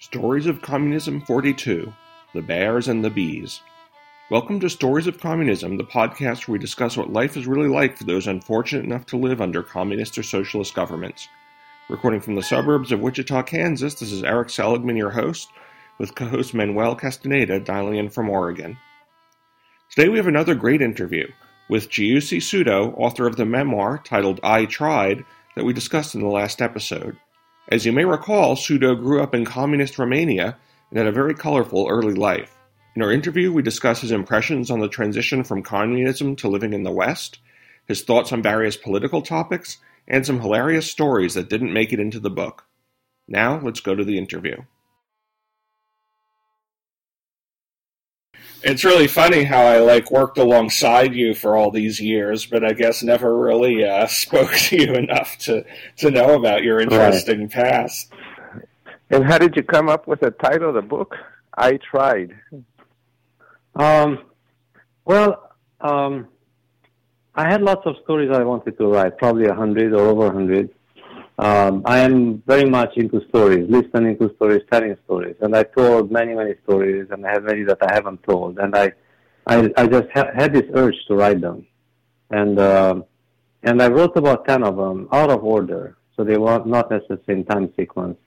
Stories of Communism 42 The Bears and the Bees. Welcome to Stories of Communism, the podcast where we discuss what life is really like for those unfortunate enough to live under communist or socialist governments. Recording from the suburbs of Wichita, Kansas, this is Eric Seligman, your host, with co host Manuel Castaneda dialing in from Oregon. Today we have another great interview with Giussi Sudo, author of the memoir titled I Tried, that we discussed in the last episode. As you may recall, Sudo grew up in communist Romania and had a very colorful early life. In our interview, we discuss his impressions on the transition from communism to living in the West, his thoughts on various political topics, and some hilarious stories that didn't make it into the book. Now, let's go to the interview. It's really funny how I like worked alongside you for all these years, but I guess never really uh, spoke to you enough to to know about your interesting right. past. And how did you come up with the title of the book? I tried. Um, well, um, I had lots of stories I wanted to write, probably a hundred or over a hundred, um, I am very much into stories, listening to stories, telling stories, and I told many, many stories, and I have many that I haven't told, and I, I, I just ha- had this urge to write them, and uh, and I wrote about ten of them out of order, so they were not necessarily in time sequence,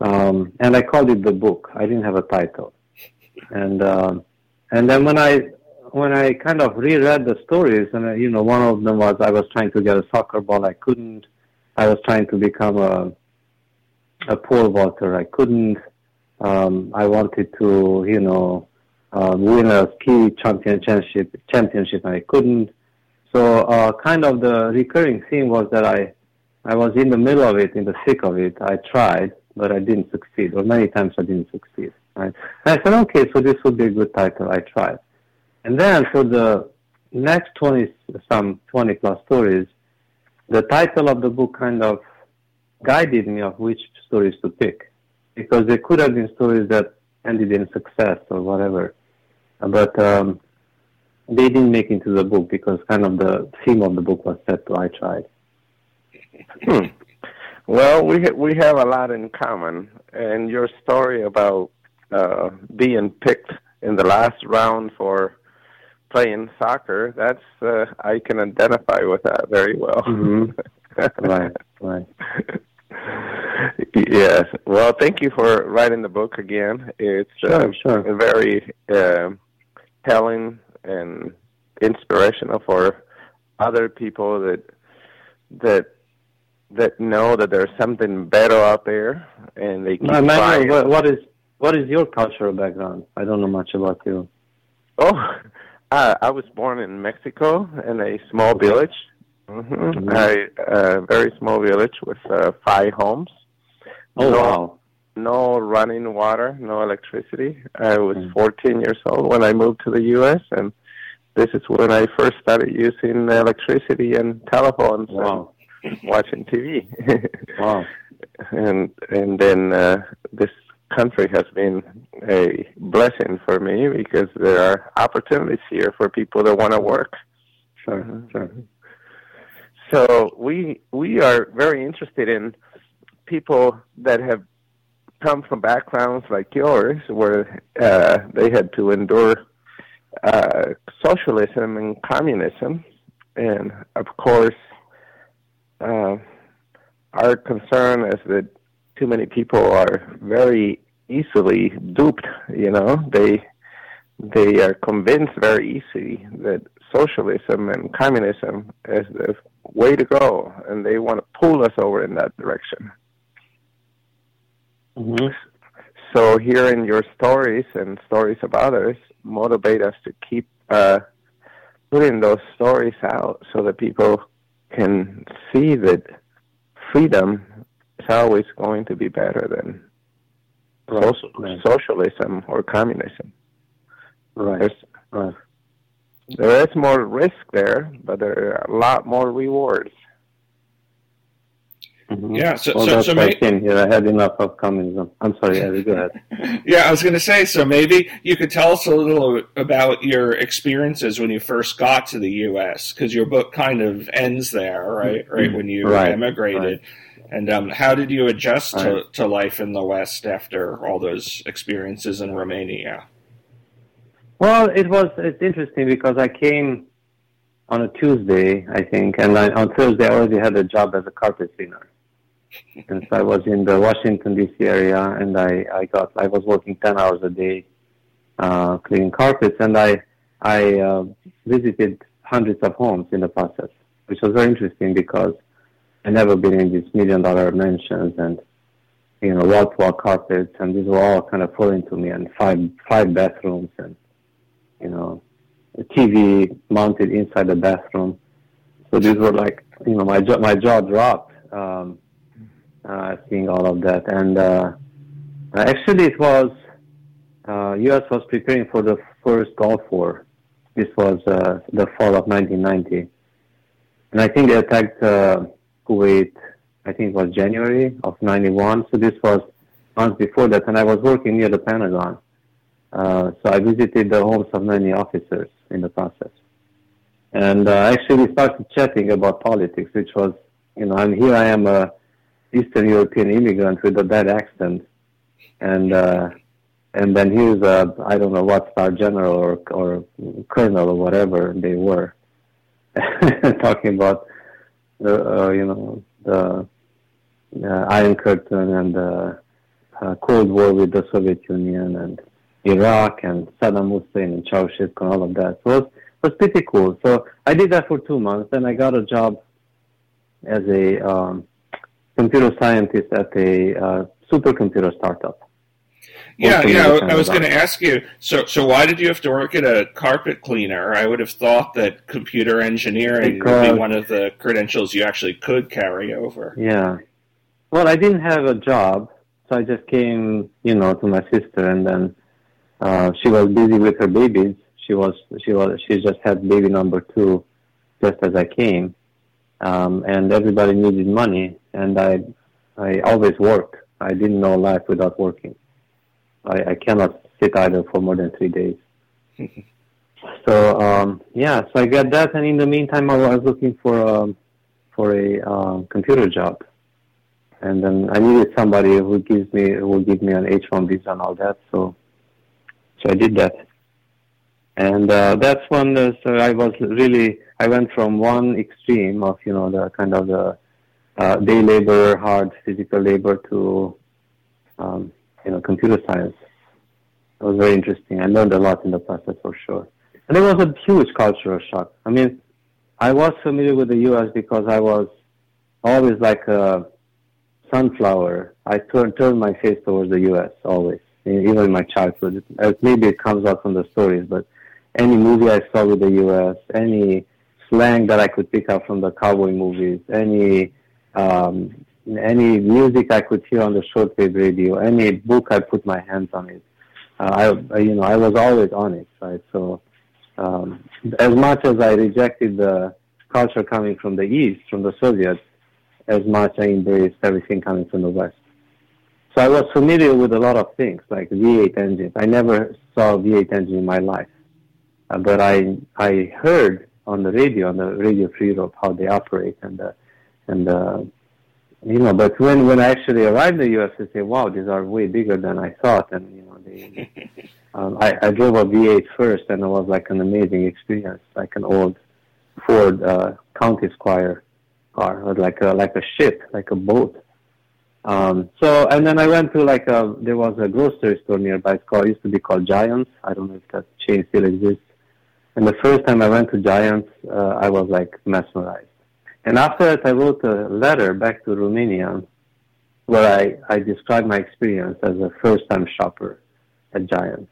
um, and I called it the book. I didn't have a title, and uh, and then when I when I kind of reread the stories, and uh, you know, one of them was I was trying to get a soccer ball, I couldn't I was trying to become a a pole vaulter. I couldn't. Um, I wanted to, you know, um, win a ski championship. Championship, I couldn't. So, uh, kind of the recurring theme was that I, I was in the middle of it, in the thick of it. I tried, but I didn't succeed, or many times I didn't succeed. Right? And I said, okay, so this would be a good title. I tried, and then for the next twenty, some twenty plus stories, the title of the book kind of guided me of which stories to pick because there could have been stories that ended in success or whatever, but um, they didn't make into the book because kind of the theme of the book was set to I tried. Hmm. Well, we ha- we have a lot in common, and your story about uh, being picked in the last round for playing soccer, that's uh, I can identify with that very well. Mm-hmm. right, right. yes. Well, thank you for writing the book again. It's sure, uh, sure. very uh, telling and inspirational for other people that that that know that there's something better out there, and they keep Manuel, what, what is what is your cultural background? I don't know much about you. Oh, uh, I was born in Mexico in a small village. Mm-hmm. Mm-hmm. A uh, very small village with uh, five homes. Oh no, wow! No running water, no electricity. I was mm 14 years old when I moved to the U.S. and this is when I first started using electricity and telephones wow. and watching TV. wow! And and then uh, this country has been a blessing for me because there are opportunities here for people that want to work. Sure, sure. So we we are very interested in people that have come from backgrounds like yours, where uh, they had to endure uh, socialism and communism, and of course, uh, our concern is that too many people are very easily duped. You know, they they are convinced very easily that socialism and communism is the way to go, and they want to pull us over in that direction. Mm-hmm. So, hearing your stories and stories of others motivate us to keep uh, putting those stories out so that people can see that freedom is always going to be better than right. social, right. socialism or communism. Right. There's, right. There is more risk there, but there are a lot more rewards. Mm-hmm. Yeah, so, well, so, that's so maybe, I here. I had enough of communism. I'm sorry, Eddie, go ahead. yeah, I was going to say, so maybe you could tell us a little about your experiences when you first got to the U.S., because your book kind of ends there, right? Right, when you right, emigrated. Right. And um, how did you adjust to, to life in the West after all those experiences in Romania? Well, it was it's interesting because I came on a Tuesday, I think, and I, on Thursday I already had a job as a carpet cleaner. and so I was in the Washington D.C. area, and I I got I was working ten hours a day uh, cleaning carpets, and I I uh, visited hundreds of homes in the process, which was very interesting because I never been in these million dollar mansions and you know wall to wall carpets, and these were all kind of foreign to me, and five five bathrooms and you know a TV mounted inside the bathroom. So these were like you know my jaw my jaw dropped um, uh, seeing all of that, and uh, actually it was uh, U.S. was preparing for the first Gulf War. This was uh, the fall of 1990, and I think they attacked uh, Kuwait. I think it was January of '91. So this was months before that, and I was working near the Pentagon. Uh, so I visited the homes of many officers in the process, and uh, actually we started chatting about politics, which was, you know, and here I am a Eastern European immigrant with a bad accent, and uh, and then here's a I don't know what star general or or colonel or whatever they were talking about the uh, you know the uh, Iron Curtain and the uh, Cold War with the Soviet Union and Iraq and Saddam Hussein and Ceausescu and all of that. So it was, it was pretty cool. So I did that for two months. Then I got a job as a um, computer scientist at a uh, supercomputer startup. Yeah, yeah. I was going to ask you. So, so why did you have to work at a carpet cleaner? I would have thought that computer engineering because, would be one of the credentials you actually could carry over. Yeah. Well, I didn't have a job, so I just came, you know, to my sister, and then uh, she was busy with her babies. She was, she was, she just had baby number two, just as I came, um, and everybody needed money, and I, I always worked. I didn't know life without working. I, I cannot sit idle for more than three days. so um, yeah, so I got that, and in the meantime, I was looking for a um, for a um, computer job, and then I needed somebody who gives me who will give me an H-1 visa and all that. So so I did that, and uh, that's when uh, so I was really I went from one extreme of you know the kind of the uh, day labor, hard physical labor to um, you know, computer science. It was very interesting. I learned a lot in the process for sure. And it was a huge cultural shock. I mean, I was familiar with the U.S. because I was always like a sunflower. I turned turned my face towards the U.S. always, even in my childhood. Maybe it comes out from the stories, but any movie I saw with the U.S., any slang that I could pick up from the cowboy movies, any um, any music I could hear on the shortwave radio, any book I put my hands on it. Uh, I, you know, I was always on it, right? So, um, as much as I rejected the culture coming from the East, from the Soviets, as much I embraced everything coming from the West. So I was familiar with a lot of things, like V8 engines. I never saw a V8 engine in my life, uh, but I I heard on the radio, on the Radio Free Europe, how they operate and and the you know, but when when I actually arrived in the U.S., I say, wow, these are way bigger than I thought, and you know, they, um, I, I drove a V8 first, and it was like an amazing experience, like an old Ford uh, Country Squire car, or like a like a ship, like a boat. Um, so, and then I went to like a there was a grocery store nearby. It's called it used to be called Giants. I don't know if that chain still exists. And the first time I went to Giants, uh, I was like mesmerized and after that, I wrote a letter back to Romania where I, I described my experience as a first-time shopper at Giants.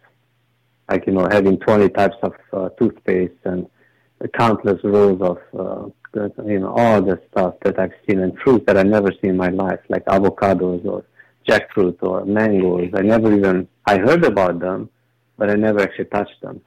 Like, you know, having 20 types of uh, toothpaste and countless rows of, uh, you know, all the stuff that I've seen and fruit that I've never seen in my life, like avocados or jackfruit or mangoes. I never even, I heard about them, but I never actually touched them.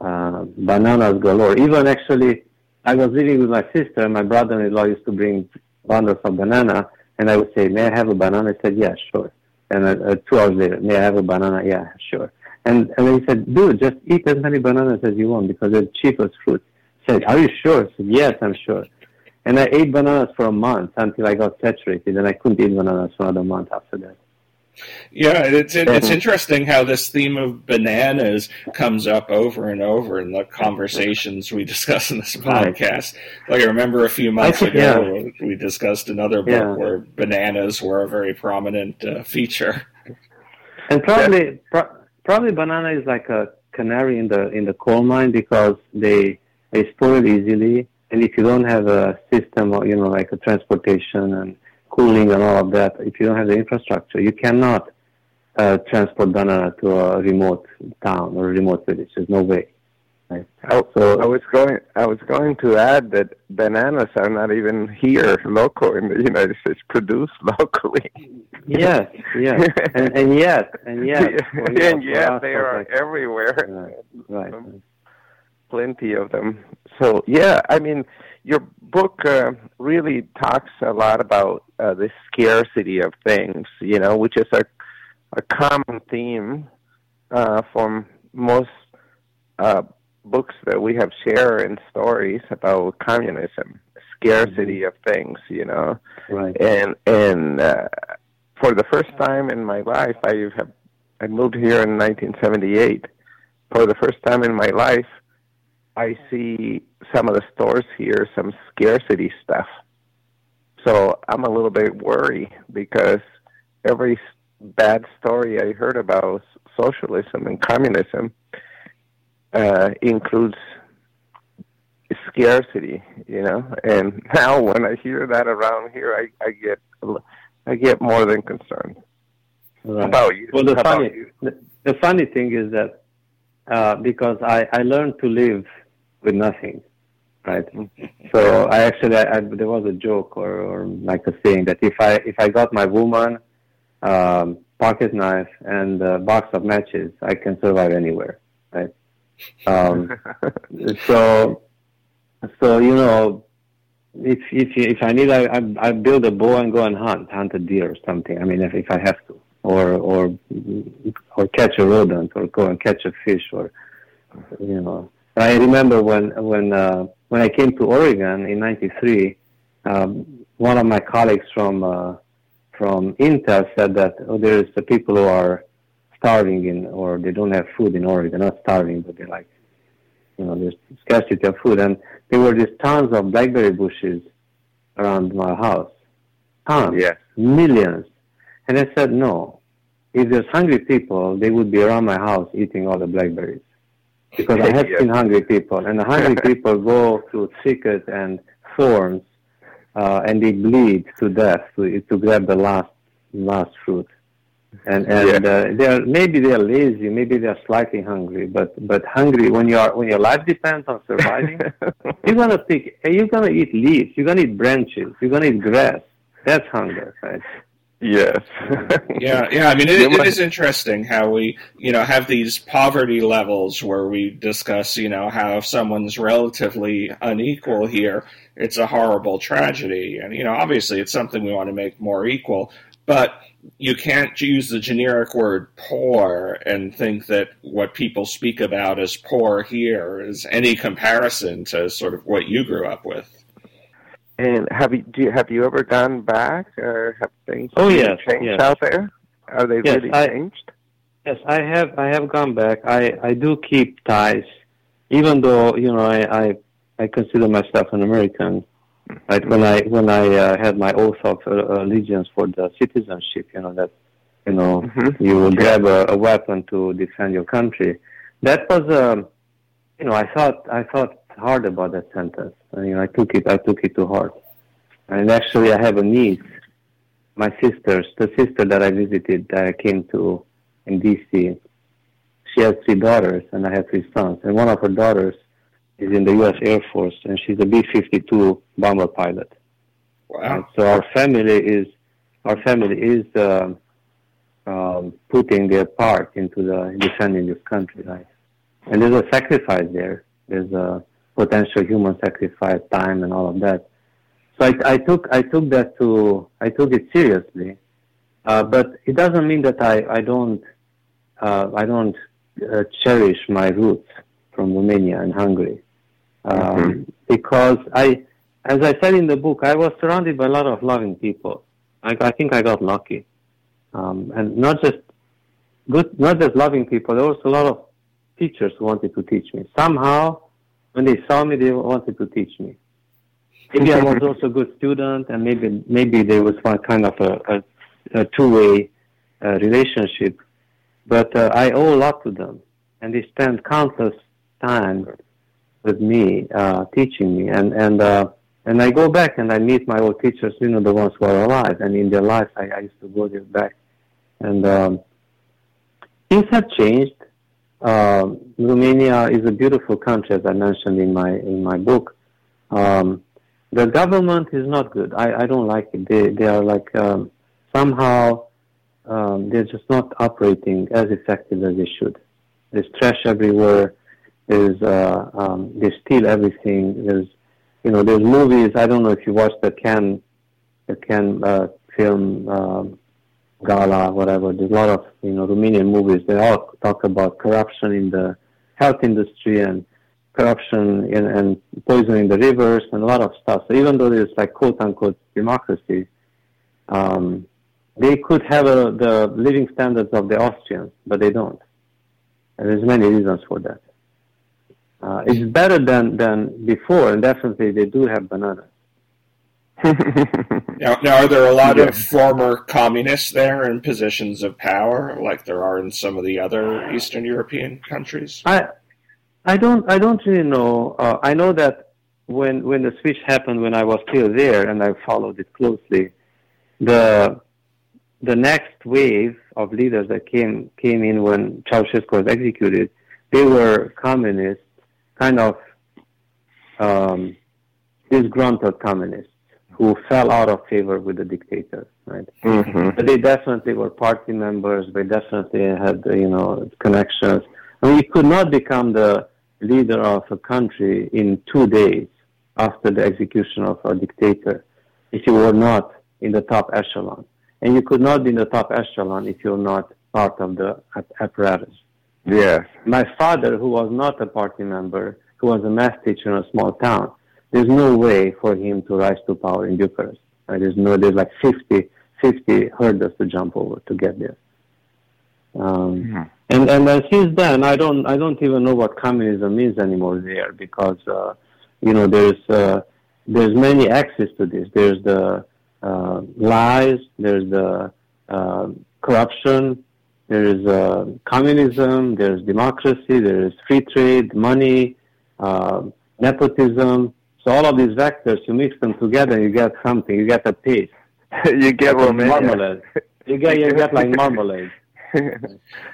Uh, bananas galore. Even actually, I was living with my sister. And my brother-in-law used to bring bundles of banana, and I would say, "May I have a banana?" I said, "Yeah, sure." And uh, uh, two hours later, "May I have a banana?" "Yeah, sure." And and he said, "Dude, just eat as many bananas as you want because they're the cheapest fruit." I said, "Are you sure?" I said, "Yes, I'm sure." And I ate bananas for a month until I got saturated, and I couldn't eat bananas for another month after that. Yeah, it's it's interesting how this theme of bananas comes up over and over in the conversations we discuss in this podcast. Like I remember a few months think, ago, yeah. we discussed another book yeah. where bananas were a very prominent uh, feature. And probably, pro- probably banana is like a canary in the in the coal mine because they they spoil easily, and if you don't have a system or you know like a transportation and cooling and all of that, if you don't have the infrastructure, you cannot uh, transport banana to a remote town or remote village. There's no way. Right? So I was going. I was going to add that bananas are not even here local in the United States, produced locally. Yes, yes, and, and yet, and yet, and yet, they are like, everywhere. Right. right. Plenty of them. So yeah, I mean, your book uh, really talks a lot about uh, the scarcity of things, you know, which is a a common theme uh, from most uh, books that we have shared and stories about communism, scarcity mm-hmm. of things, you know, right. and and uh, for the first time in my life, I have I moved here in 1978. For the first time in my life, I see some of the stores here, some scarcity stuff. So I'm a little bit worried because every bad story I heard about socialism and communism uh, includes scarcity, you know. And now when I hear that around here, I, I get I get more than concerned. Right. How about you? Well, the How funny the, the, funny thing is that uh, because I I learned to live with nothing, right? so I actually I, I, there was a joke or, or like a saying that if I if I got my woman, um, pocket knife, and a box of matches, I can survive anywhere, right? Um, so so you know if if if I need, I, I I build a bow and go and hunt, hunt a deer or something. I mean, if if I have to, or or or catch a rodent, or go and catch a fish, or you know. I remember when when uh, when I came to Oregon in '93, um, one of my colleagues from uh, from Intel said that oh, there's the people who are starving in or they don't have food in Oregon. They're not starving, but they're like you know, there's scarcity of food. And there were these tons of blackberry bushes around my house. Tons. Yes. Millions. And I said, no. If there's hungry people, they would be around my house eating all the blackberries. Because I have yes. seen hungry people. And the hungry people go through thicket and thorns, uh, and they bleed to death to, to grab the last, last fruit and and yeah. uh, they are maybe they are lazy, maybe they are slightly hungry, but but hungry when you are when your life depends on surviving, you're gonna pick, you're gonna eat leaves, you're gonna eat branches, you're gonna eat grass. That's hunger, right? Yes. yeah, yeah. I mean, it, it is interesting how we, you know, have these poverty levels where we discuss, you know, how if someone's relatively unequal here, it's a horrible tragedy, and you know, obviously, it's something we want to make more equal. But you can't use the generic word poor and think that what people speak about as poor here is any comparison to sort of what you grew up with. And have you do you, have you ever gone back or have things oh, yes, changed yes. out there? Are they yes, really I, changed? Yes, I have I have gone back. I, I do keep ties, even though you know I I, I consider myself an American. Right when I when I uh, had my oath of uh, allegiance for the citizenship, you know that you know mm-hmm. you will grab a, a, weapon to defend your country. That was um, you know I thought I thought hard about that sentence. I mean I took it I took it to heart. And actually I have a niece, my sister's, the sister that I visited that I came to in D.C. She has three daughters and I have three sons, and one of her daughters is in the U.S. Air Force, and she's a B-52 bomber pilot. Wow! so our family is our family is uh, um, putting their part into the defending this country, right? And there's a sacrifice there. There's a potential human sacrifice, time, and all of that. So I, I took I took that to I took it seriously, uh, but it doesn't mean that I I don't uh, I don't uh, cherish my roots from Romania and Hungary um, mm-hmm. because I as I said in the book, I was surrounded by a lot of loving people. I, I think I got lucky, um, and not just good, not just loving people. There was a lot of teachers who wanted to teach me. Somehow, when they saw me, they wanted to teach me. Maybe I was also a good student, and maybe maybe there was one kind of a, a, a two-way uh, relationship. But uh, I owe a lot to them, and they spent countless time with me, uh, teaching me, and and uh, and I go back and I meet my old teachers, you know, the ones who are alive, and in their lives, I, I used to go there back, and um, things have changed. Um, Romania is a beautiful country, as I mentioned in my in my book. Um, the government is not good. I, I don't like it. They they are like um, somehow um, they're just not operating as effective as they should. There's trash everywhere. There's uh, um, they steal everything. There's you know there's movies. I don't know if you watched the Cannes the Cannes uh, film um, gala, whatever. There's a lot of you know Romanian movies. They all talk about corruption in the health industry and corruption in, and poisoning the rivers and a lot of stuff. So even though there's like quote unquote democracy, um, they could have a, the living standards of the Austrians, but they don't. And there's many reasons for that. Uh, it's better than, than before, and definitely they do have bananas. now, now, are there a lot yeah. of former communists there in positions of power, like there are in some of the other Eastern European countries? I, I don't, I don't really know. Uh, I know that when when the switch happened, when I was still there, and I followed it closely, the the next wave of leaders that came came in when Ceausescu was executed, they were communists, kind of um, disgruntled communists who fell out of favor with the dictator, right? Mm-hmm. But they definitely were party members. They definitely had, you know, connections. And you could not become the leader of a country in two days after the execution of a dictator if you were not in the top echelon. And you could not be in the top echelon if you're not part of the apparatus. Yes. My father, who was not a party member, who was a math teacher in a small town, there's no way for him to rise to power in Bucharest. Right? There's no, there's like 50, 50 hurdles to jump over to get there. Um, mm-hmm. And and uh, since then, I don't I don't even know what communism is anymore there because uh, you know there's uh, there's many axes to this. There's the uh, lies, there's the uh, corruption, there's uh, communism, there's democracy, there's free trade, money, nepotism. So all of these vectors, you mix them together, you get something. You get a taste. you get like marmalade. You get you get like marmalade.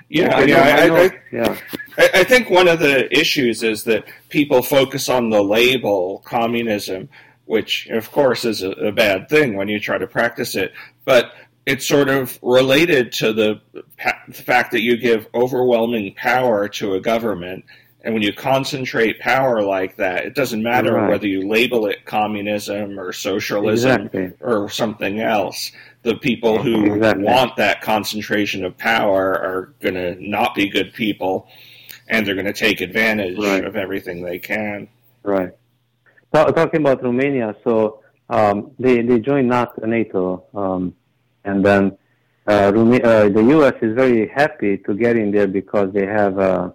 yeah, yeah, I, I, I, yeah. I think one of the issues is that people focus on the label communism which of course is a, a, bad thing when you try to practice it. But it's sort of related to the, the fact that you give overwhelming power to a government. And when you concentrate power like that, it doesn't matter right. whether you label it communism or socialism exactly. or something else. The people who exactly. want that concentration of power are going to not be good people and they're going to take advantage right. of everything they can. Right talking about Romania, so um, they they joined NATO, um, and then uh, uh, the U.S. is very happy to get in there because they have uh,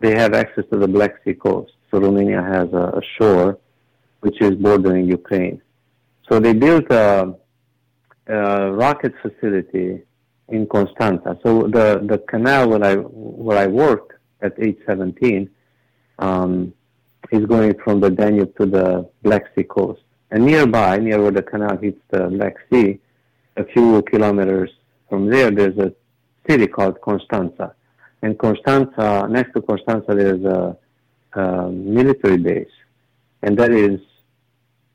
they have access to the Black Sea coast. So Romania has a, a shore which is bordering Ukraine. So they built a, a rocket facility in Constanța. So the the canal where I where I worked at age 17. Um, is going from the Danube to the Black Sea coast. And nearby, near where the canal hits the Black Sea, a few kilometers from there, there's a city called Constanța. And Constanța, next to Constanța, there's a, a military base. And that is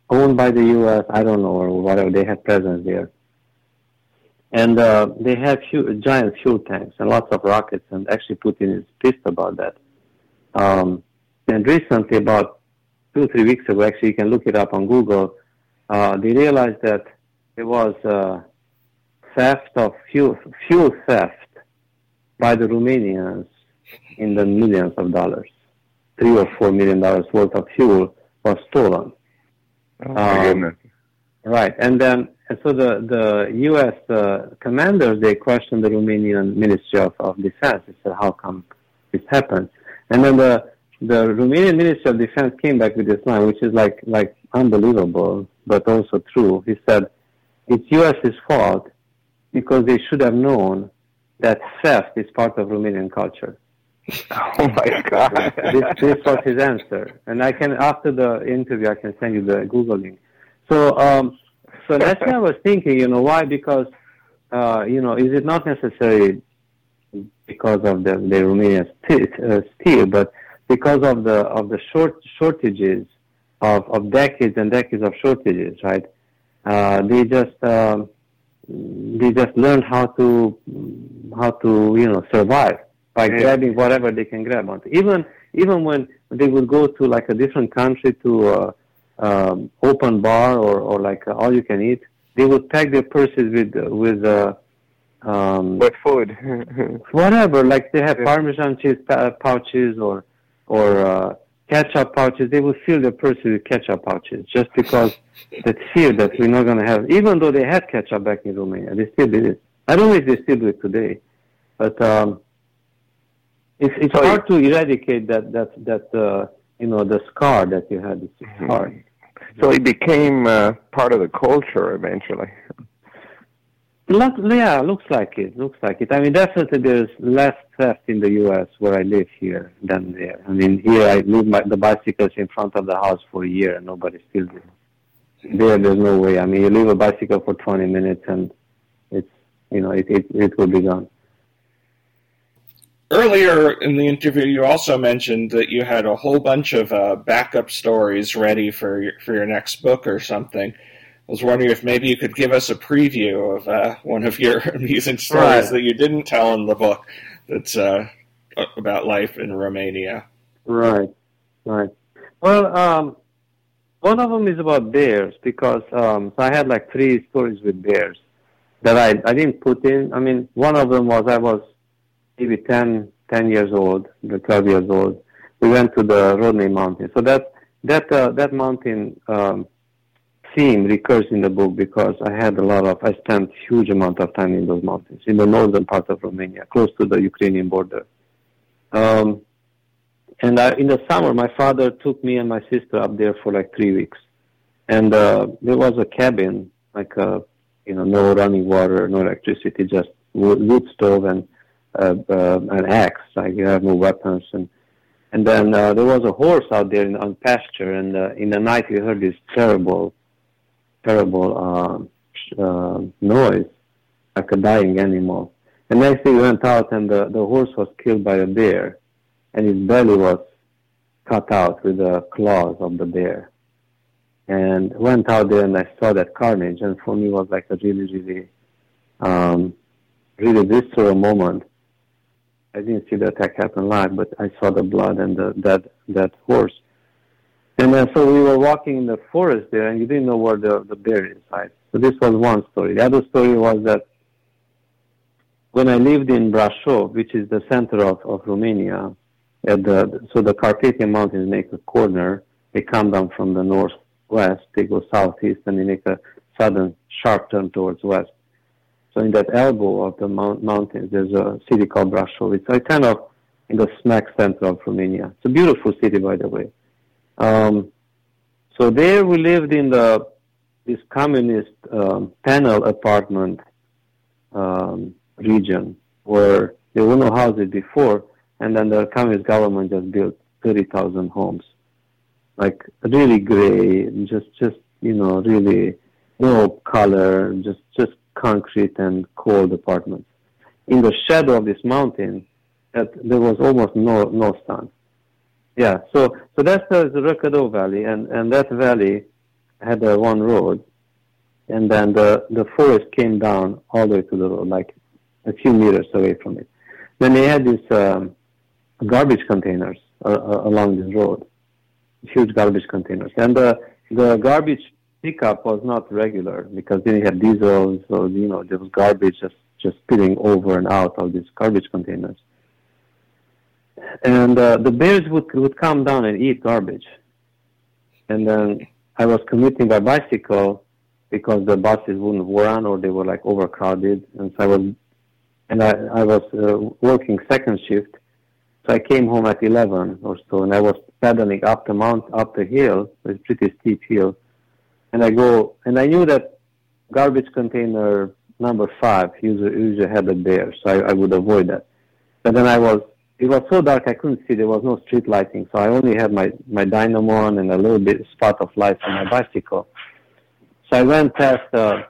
owned by the U.S., I don't know, or whatever, they have presence there. And uh, they have giant fuel tanks and lots of rockets, and actually Putin is pissed about that. Um, and recently, about two, three weeks ago, actually, you can look it up on Google, uh, they realized that it was uh, theft of fuel, fuel theft by the Romanians in the millions of dollars. Three or four million dollars worth of fuel was stolen. Oh Um. Right, and then and so the the U.S. Uh, commanders they questioned the Romanian Ministry of, of Defense. They said, "How come this happened?" And then the the Romanian Ministry of Defense came back with this line, which is like like unbelievable, but also true. He said, "It's U.S.'s fault because they should have known that theft is part of Romanian culture." Oh my God. this, this was his answer. And I can, after the interview, I can send you the Google link. So, um, so naturally I was thinking, you know, why? Because, uh, you know, is it not necessary because of the, the Romanian steel, uh, steel, but because of the, of the short shortages of, of decades and decades of shortages, right? Uh, they just, um, they just learned how to, how to, you know, survive by Yeah. grabbing whatever they can grab onto. Even even when they would go to like a different country to uh, um, open bar or, or like uh, all you can eat, they would pack their purses with with uh, um, With food. whatever. Like they have Yeah. Parmesan cheese pouches or or uh, ketchup pouches. They would fill their purses with ketchup pouches just because that fear that we're not going to have. Even though they had ketchup back in Romania, they still did it. I don't know if they still do it today, but um, it's it's So hard to eradicate that that that uh, you know the scar that you had. It's Mm-hmm. hard. so it became uh, part of the culture eventually. Look, yeah, looks like it. Looks like it. I mean, definitely there's less theft in the U.S. where I live here than there. I mean, here I leave my, the bicycles in front of the house for a year and nobody steals it. There, there's no way. I mean, you leave a bicycle for 20 minutes and it's, you know, it, it, it will be gone. Earlier in the interview, you also mentioned that you had a whole bunch of uh, backup stories ready for your, for your next book or something. I was wondering if maybe you could give us a preview of uh, one of your amusing stories Right. that you didn't tell in the book that's uh, about life in Romania. Right, right. Well, um, one of them is about bears because um, so I had like three stories with bears that I, I didn't put in. I mean, one of them was I was maybe 10, 10 years old, 12 years old. We went to the Rodna Mountain. So that that uh, that mountain um, theme recurs in the book because I had a lot of I spent huge amount of time in those mountains in the northern part of Romania, close to the Ukrainian border. Um, and I, in the summer, my father took me and my sister up there for like three weeks, and uh, there was a cabin, like a, you know, no running water, no electricity, just wood, stove and uh, uh, an axe. Like you have no weapons, and and then uh, there was a horse out there in, on pasture, and uh, in the night we heard this terrible, terrible um, uh, noise, like a dying animal. And next we went out, and the, the horse was killed by a bear, and his belly was cut out with the claws of the bear. And went out there, and I saw that carnage, and for me it was like a really, really, um, really visceral moment. I didn't see the attack happen live, but I saw the blood and the, that that horse. And then so we were walking in the forest there, and you didn't know where the the bear is, right? So this was one story. The other story was that when I lived in Brașov, which is the center of, of Romania, at the, so the Carpathian Mountains make a corner. They come down from the northwest, they go southeast, and they make a sudden sharp turn towards west. So in that elbow of the mount, mountains, there's a city called Brașov. It's like kind of in the smack center of Romania. It's a beautiful city, by the way. Um, so there we lived in the this communist um, panel apartment um, region where there were no houses before, and then the communist government just built 30,000 homes, like really gray, just just you know really no color, just just concrete and cold apartments. In the shadow of this mountain, that there was almost no no sun. Yeah, so so that's the, Răcădău Valley, and and that valley had uh, one road, and then the the forest came down all the way to the road, like a few meters away from it. Then they had these um, garbage containers uh, uh, along this road, huge garbage containers, and the the garbage pickup was not regular because they have diesel, so you know there was garbage just just spilling over and out of these garbage containers. And uh, the bears would would come down and eat garbage, and then I was commuting by bicycle because the buses wouldn't run or they were like overcrowded, and so I was, and I I was uh, working second shift, so I came home at eleven or so, and I was pedaling up the mount, up the hill, it's pretty steep hill, and I go, and I knew that garbage container number five usually, usually had a bear, so I, I would avoid that. But then I was it was so dark I couldn't see. There was no street lighting, so I only had my my dynamo on and a little bit spot of light on my bicycle. So I went past a,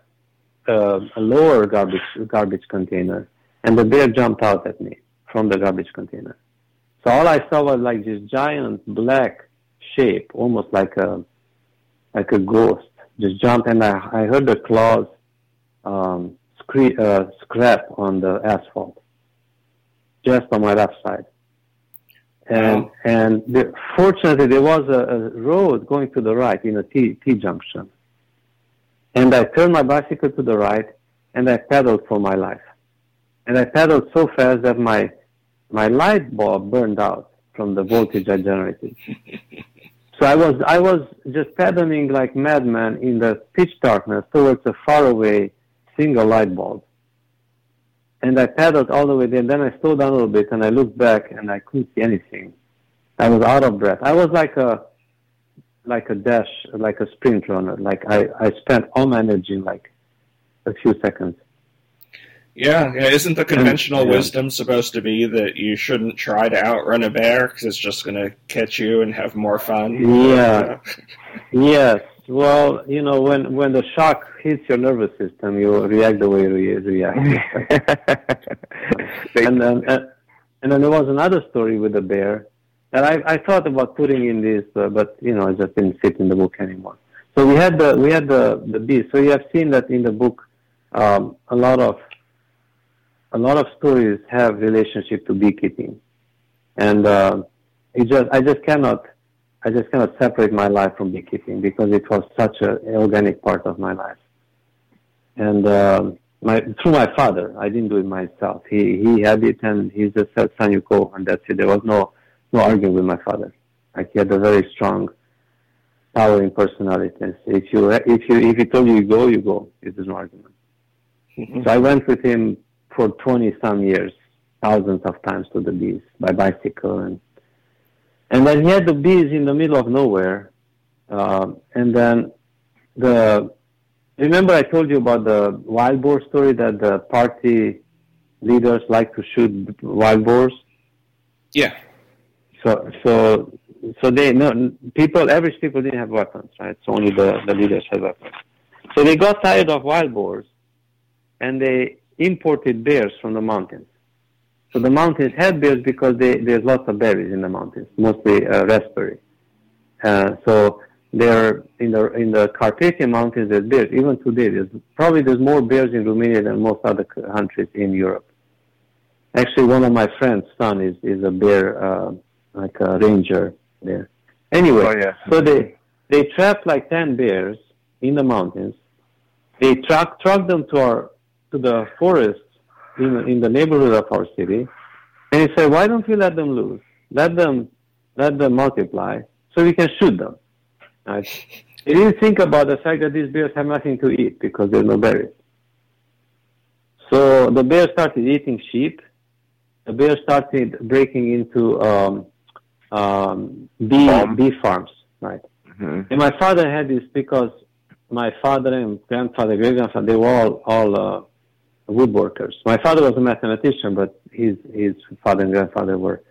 a, a lower garbage garbage container, and the bear jumped out at me from the garbage container. So all I saw was like this giant black shape, almost like a like a ghost, just jump, and I I heard the claws um, scre- uh, scrap on the asphalt just on my left side. And and the, fortunately, there was a, a, road going to the right in a T, T junction. And I turned my bicycle to the right, and I pedaled for my life. And I pedaled so fast that my my light bulb burned out from the voltage I generated. so I was I was just pedaling like madman in the pitch darkness towards a faraway single light bulb and I pedaled all the way there. And then I slowed down a little bit, and I looked back, and I couldn't see anything. I was out of breath. I was like a like a dash, like a sprint runner. Like I, I spent all my energy in like a few seconds. Yeah, yeah. Isn't the conventional and, yeah. wisdom supposed to be that you shouldn't try to outrun a bear because it's just going to catch you and have more fun? Yeah. yes. Well, you know, when when the shock hits your nervous system, you react the way you react. and then uh, and then there was another story with the bear that I I thought about putting in this, uh, but you know, it just didn't fit in the book anymore. So we had the we had the the bees. So you have seen that in the book, um, a lot of a lot of stories have relationship to beekeeping, and uh, it just I just cannot I just cannot separate my life from beekeeping because it was such an organic part of my life. And uh, my through my father, I didn't do it myself. He he had it, and he just said, "Son, you go," and that's it. There was no no arguing with my father. Like he had a very strong, powering personality. If you if you if he told you you go, you go. It is no argument. Mm-hmm. So I went with him for twenty some years, thousands of times to the bees by bicycle and and then he had the bees in the middle of nowhere. Uh, and then the remember I told you about the wild boar story that the party leaders like to shoot wild boars. Yeah. So so so they no people average people didn't have weapons, right? So only the, the leaders had weapons. So they got tired of wild boars and they imported bears from the mountains. So the mountains had bears because they, there's lots of berries in the mountains, mostly uh, raspberry. Uh, so there in the in the Carpathian Mountains there's bears. Even today, there's probably there's more bears in Romania than most other countries in Europe. Actually, one of my friends' son is is a bear, uh, like a ranger there. Anyway, oh, yeah. so they they trapped like ten bears in the mountains. They truck truck them to our to the forest in, in the neighborhood of our city. And he said, why don't we let them loose? Let them, let them multiply so we can shoot them. Right? He didn't think about the fact that these bears have nothing to eat because there's no berries. So the bear started eating sheep. The bear started breaking into um, um, bee, Farm. bee farms, right? Mm-hmm. And my father had this because my father and grandfather, great grandfather, they were all all uh, woodworkers. My father was a mathematician, but his his father and grandfather were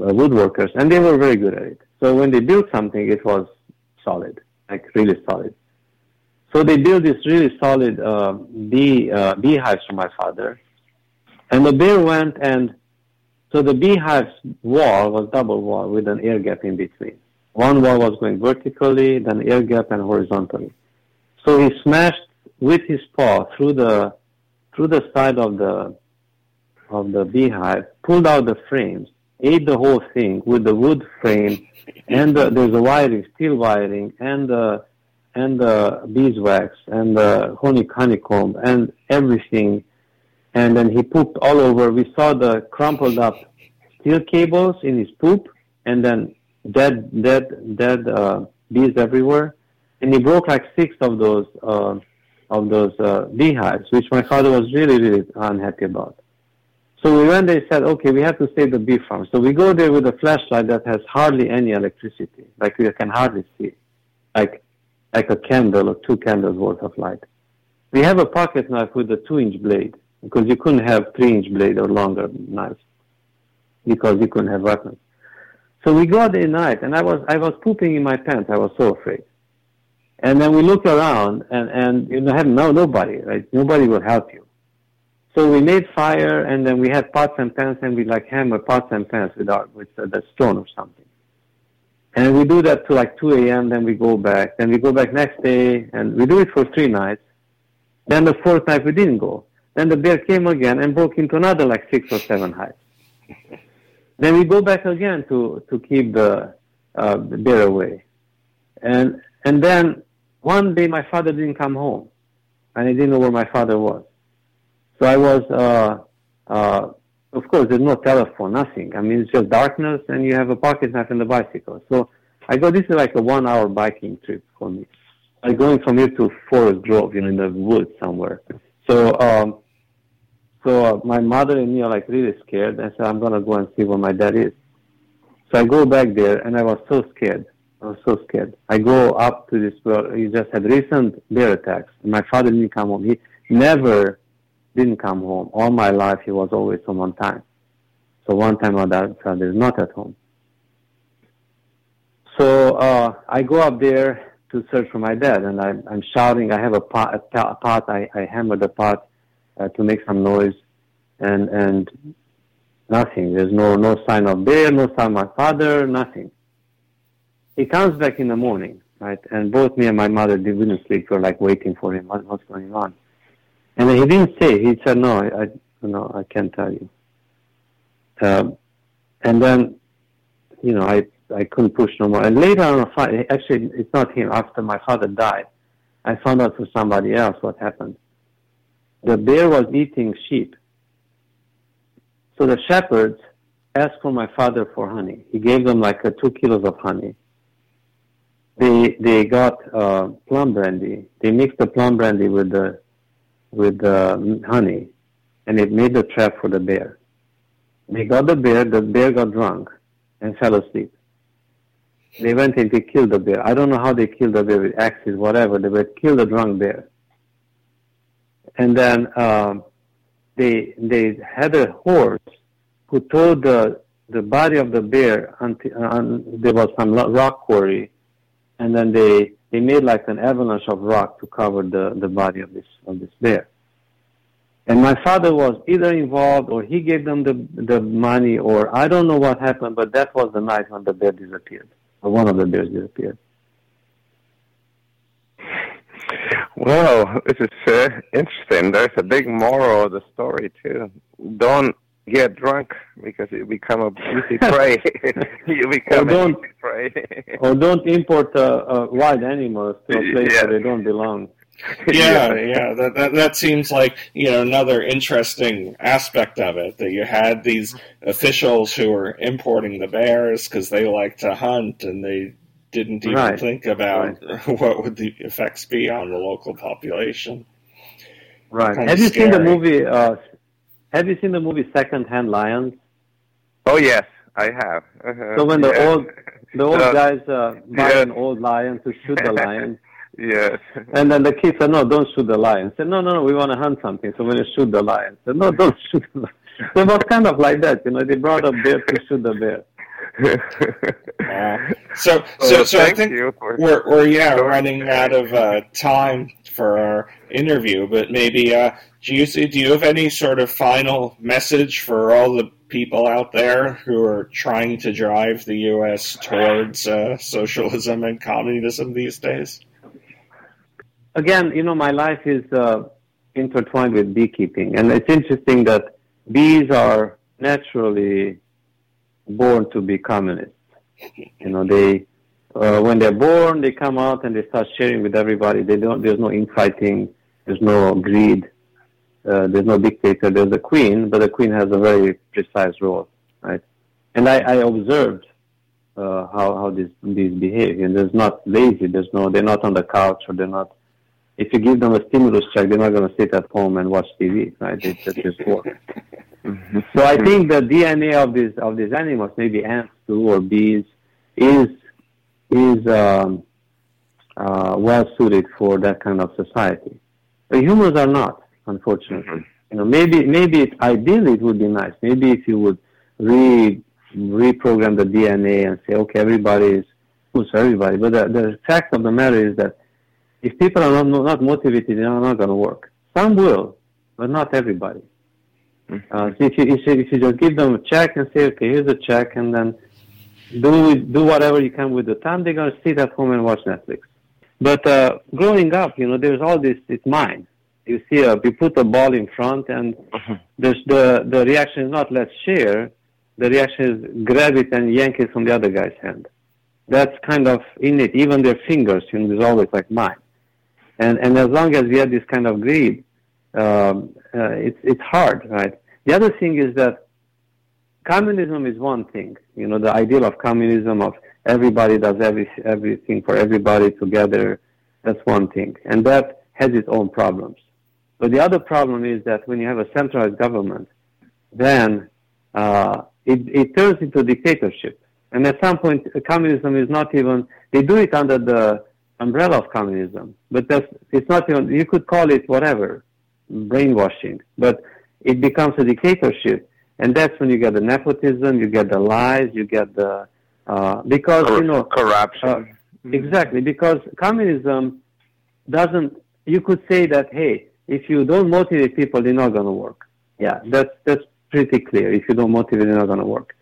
uh, woodworkers, and they were very good at it. So when they built something, it was solid, like really solid. So they built this really solid uh, bee uh, beehives for my father, and the bear went and so the beehive's wall was double wall with an air gap in between. One wall was going vertically, then air gap and horizontally. So he smashed with his paw through the through the side of the of the beehive, pulled out the frames, ate the whole thing with the wood frame, and the, there's a wiring, steel wiring, and the and the beeswax and the honey honeycomb and everything, and then he pooped all over. We saw the crumpled up steel cables in his poop, and then dead dead dead uh, bees everywhere. and he broke like six of those uh, of those uh, beehives, which my father was really really unhappy about. So we went there and said, okay, we have to save the bee farm. So we go there with a flashlight that has hardly any electricity, like you can hardly see, like like a candle or two candles worth of light. We have a pocket knife with a two-inch blade because you couldn't have three-inch blade or longer knives because you couldn't have weapons. So we go out at night, and I was I was pooping in my pants. I was so afraid. And then we looked around, and and you know, have no nobody, right? Nobody will help you. So we made fire, and then we had pots and pans, and we like hammer pots and pans with our with the stone or something. And we do that to like 2 a.m. Then we go back. Then we go back next day, and we do it for three nights. Then the fourth night we didn't go. Then the bear came again and broke into another like six or seven hives. then we go back again to to keep the, uh, the bear away. And and then one day my father didn't come home, and I didn't know where my father was. So I was, uh, uh, of course, there's no telephone, nothing. I mean, it's just darkness, and you have a pocket knife and a bicycle. So I go. This is like a one-hour biking trip for me. I'm going from here to Forest Grove, you know, in the woods somewhere. So, um, so uh, my mother and me are like really scared. I said, I'm gonna go and see where my dad is. So I go back there, and I was so scared. I was so scared. I go up to this where he just had recent bear attacks. My father didn't come home. He never didn't come home. All my life, he was always home on time. So one time my dad is not at home. So uh, I go up there to search for my dad, and I'm, I'm shouting. I have a pot. A pot I, I hammer the pot uh, to make some noise, and and nothing. There's no no sign of bear, no sign of my father, nothing. He comes back in the morning, right? And both me and my mother didn't sleep. We are like waiting for him. What, what's going on? And he didn't say. He said, "No, I, I no, I can't tell you." Um, and then, you know, I I couldn't push no more. And later on, actually, it's not him. After my father died, I found out from somebody else what happened. The bear was eating sheep. So the shepherds asked for my father for honey. He gave them like two kilos of honey. They they got uh, plum brandy. They mixed the plum brandy with the with the honey, and it made the trap for the bear. They got the bear. The bear got drunk and fell asleep. They went and they killed the bear. I don't know how they killed the bear with axes, whatever. They would kill the drunk bear. And then um, they they had a horse who towed the the body of the bear until uh, there was some rock quarry, and then they they made like an avalanche of rock to cover the, the body of this of this bear. And my father was either involved or he gave them the the money or I don't know what happened, but that was the night when the bear disappeared one of the bears disappeared. Well, this is uh, interesting. There's a big moral of the story too. Don't get drunk because you become a easy prey. you become or don't, easy prey. or don't import uh, uh, wild animals to a place yeah. where they don't belong. yeah, yeah, that, that that seems like you know another interesting aspect of it that you had these officials who were importing the bears because they like to hunt and they didn't even right. think about right. what would the effects be on the local population. Right. Kind have you scary. seen the movie? Uh, have you seen the movie Second Hand Lions? Oh yes, I have. Uh-huh. So when the yeah. old the old guys uh, buy an old lion to shoot the lion. Yes. And then the kids said, no, don't shoot the lion. Said, no, no, no, we want to hunt something. So we're going to shoot the lion. Said, no, don't shoot the lion. So it was kind of like that, you know. They brought a bear to shoot the bear. uh, so, so, so I think we're, we're yeah running out of uh, time for our interview, but maybe uh, do you do you have any sort of final message for all the people out there who are trying to drive the U.S. towards uh, socialism and communism these days? again, you know, my life is uh, intertwined with beekeeping, and it's interesting that bees are naturally born to be communists. You know, they uh, when they're born, they come out and they start sharing with everybody. They don't. There's no infighting. There's no greed. Uh, there's no dictator. There's a queen, but the queen has a very precise role, right? And I, I observed uh, how how these these behave. And there's not lazy. There's no they're not on the couch or they're not. If you give them a stimulus check, they're not going to sit at home and watch TV, right? They just work. Mm-hmm. So I think the DNA of these of these animals, maybe ants too or bees, is is um, uh, well suited for that kind of society. But humans are not, unfortunately. Mm-hmm. You know, maybe maybe it, ideally it would be nice. Maybe if you would re reprogram the DNA and say, okay, everybody is who's everybody. But the, the fact of the matter is that if people are not not motivated, they're not going to work. Some will, but not everybody. Mm-hmm. Uh, so if you, if you if you just give them a check and say, okay, here's a check, and then do do whatever you can with the time, they're going to sit at home and watch Netflix. But uh, growing up, you know, there's all this. It's mine. You see, a, you put a ball in front, and uh-huh. there's the the reaction is not let's share. The reaction is grab it and yank it from the other guy's hand. That's kind of innate. Even their fingers, you know, there's always like mine. And and as long as we have this kind of greed, um, uh, it's it's hard, right? The other thing is that communism is one thing. You know, the ideal of communism of everybody does every, everything for everybody together. That's one thing. And that has its own problems. But the other problem is that when you have a centralized government, then uh, it, it turns into dictatorship. And at some point, communism is not even, they do it under the umbrella of communism, but that's, it's not even, you could call it whatever, brainwashing, but it becomes a dictatorship. And that's when you get the nepotism, you get the lies, you get the uh, because Cor- you know corruption. Uh, mm-hmm. exactly because communism doesn't. You could say that hey, if you don't motivate people, they're not going to work. Yeah, that's that's pretty clear. If you don't motivate, they're not going to work.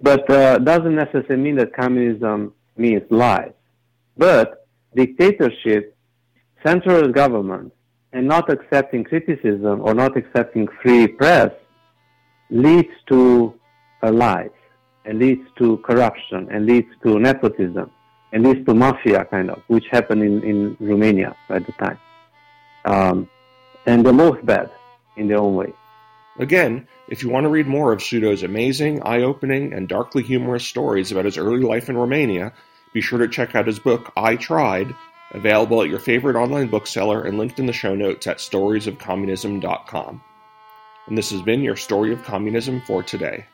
But uh, doesn't necessarily mean that communism means lies. But dictatorship, centralized government, and not accepting criticism or not accepting free press leads to a lie and leads to corruption and leads to nepotism and leads to mafia kind of, which happened in, in Romania at the time. Um, and the most bad in their own way. Again, if you want to read more of Pseudo's amazing, eye opening, and darkly humorous stories about his early life in Romania, be sure to check out his book, I Tried, available at your favorite online bookseller and linked in the show notes at storiesofcommunism.com. And this has been your story of communism for today.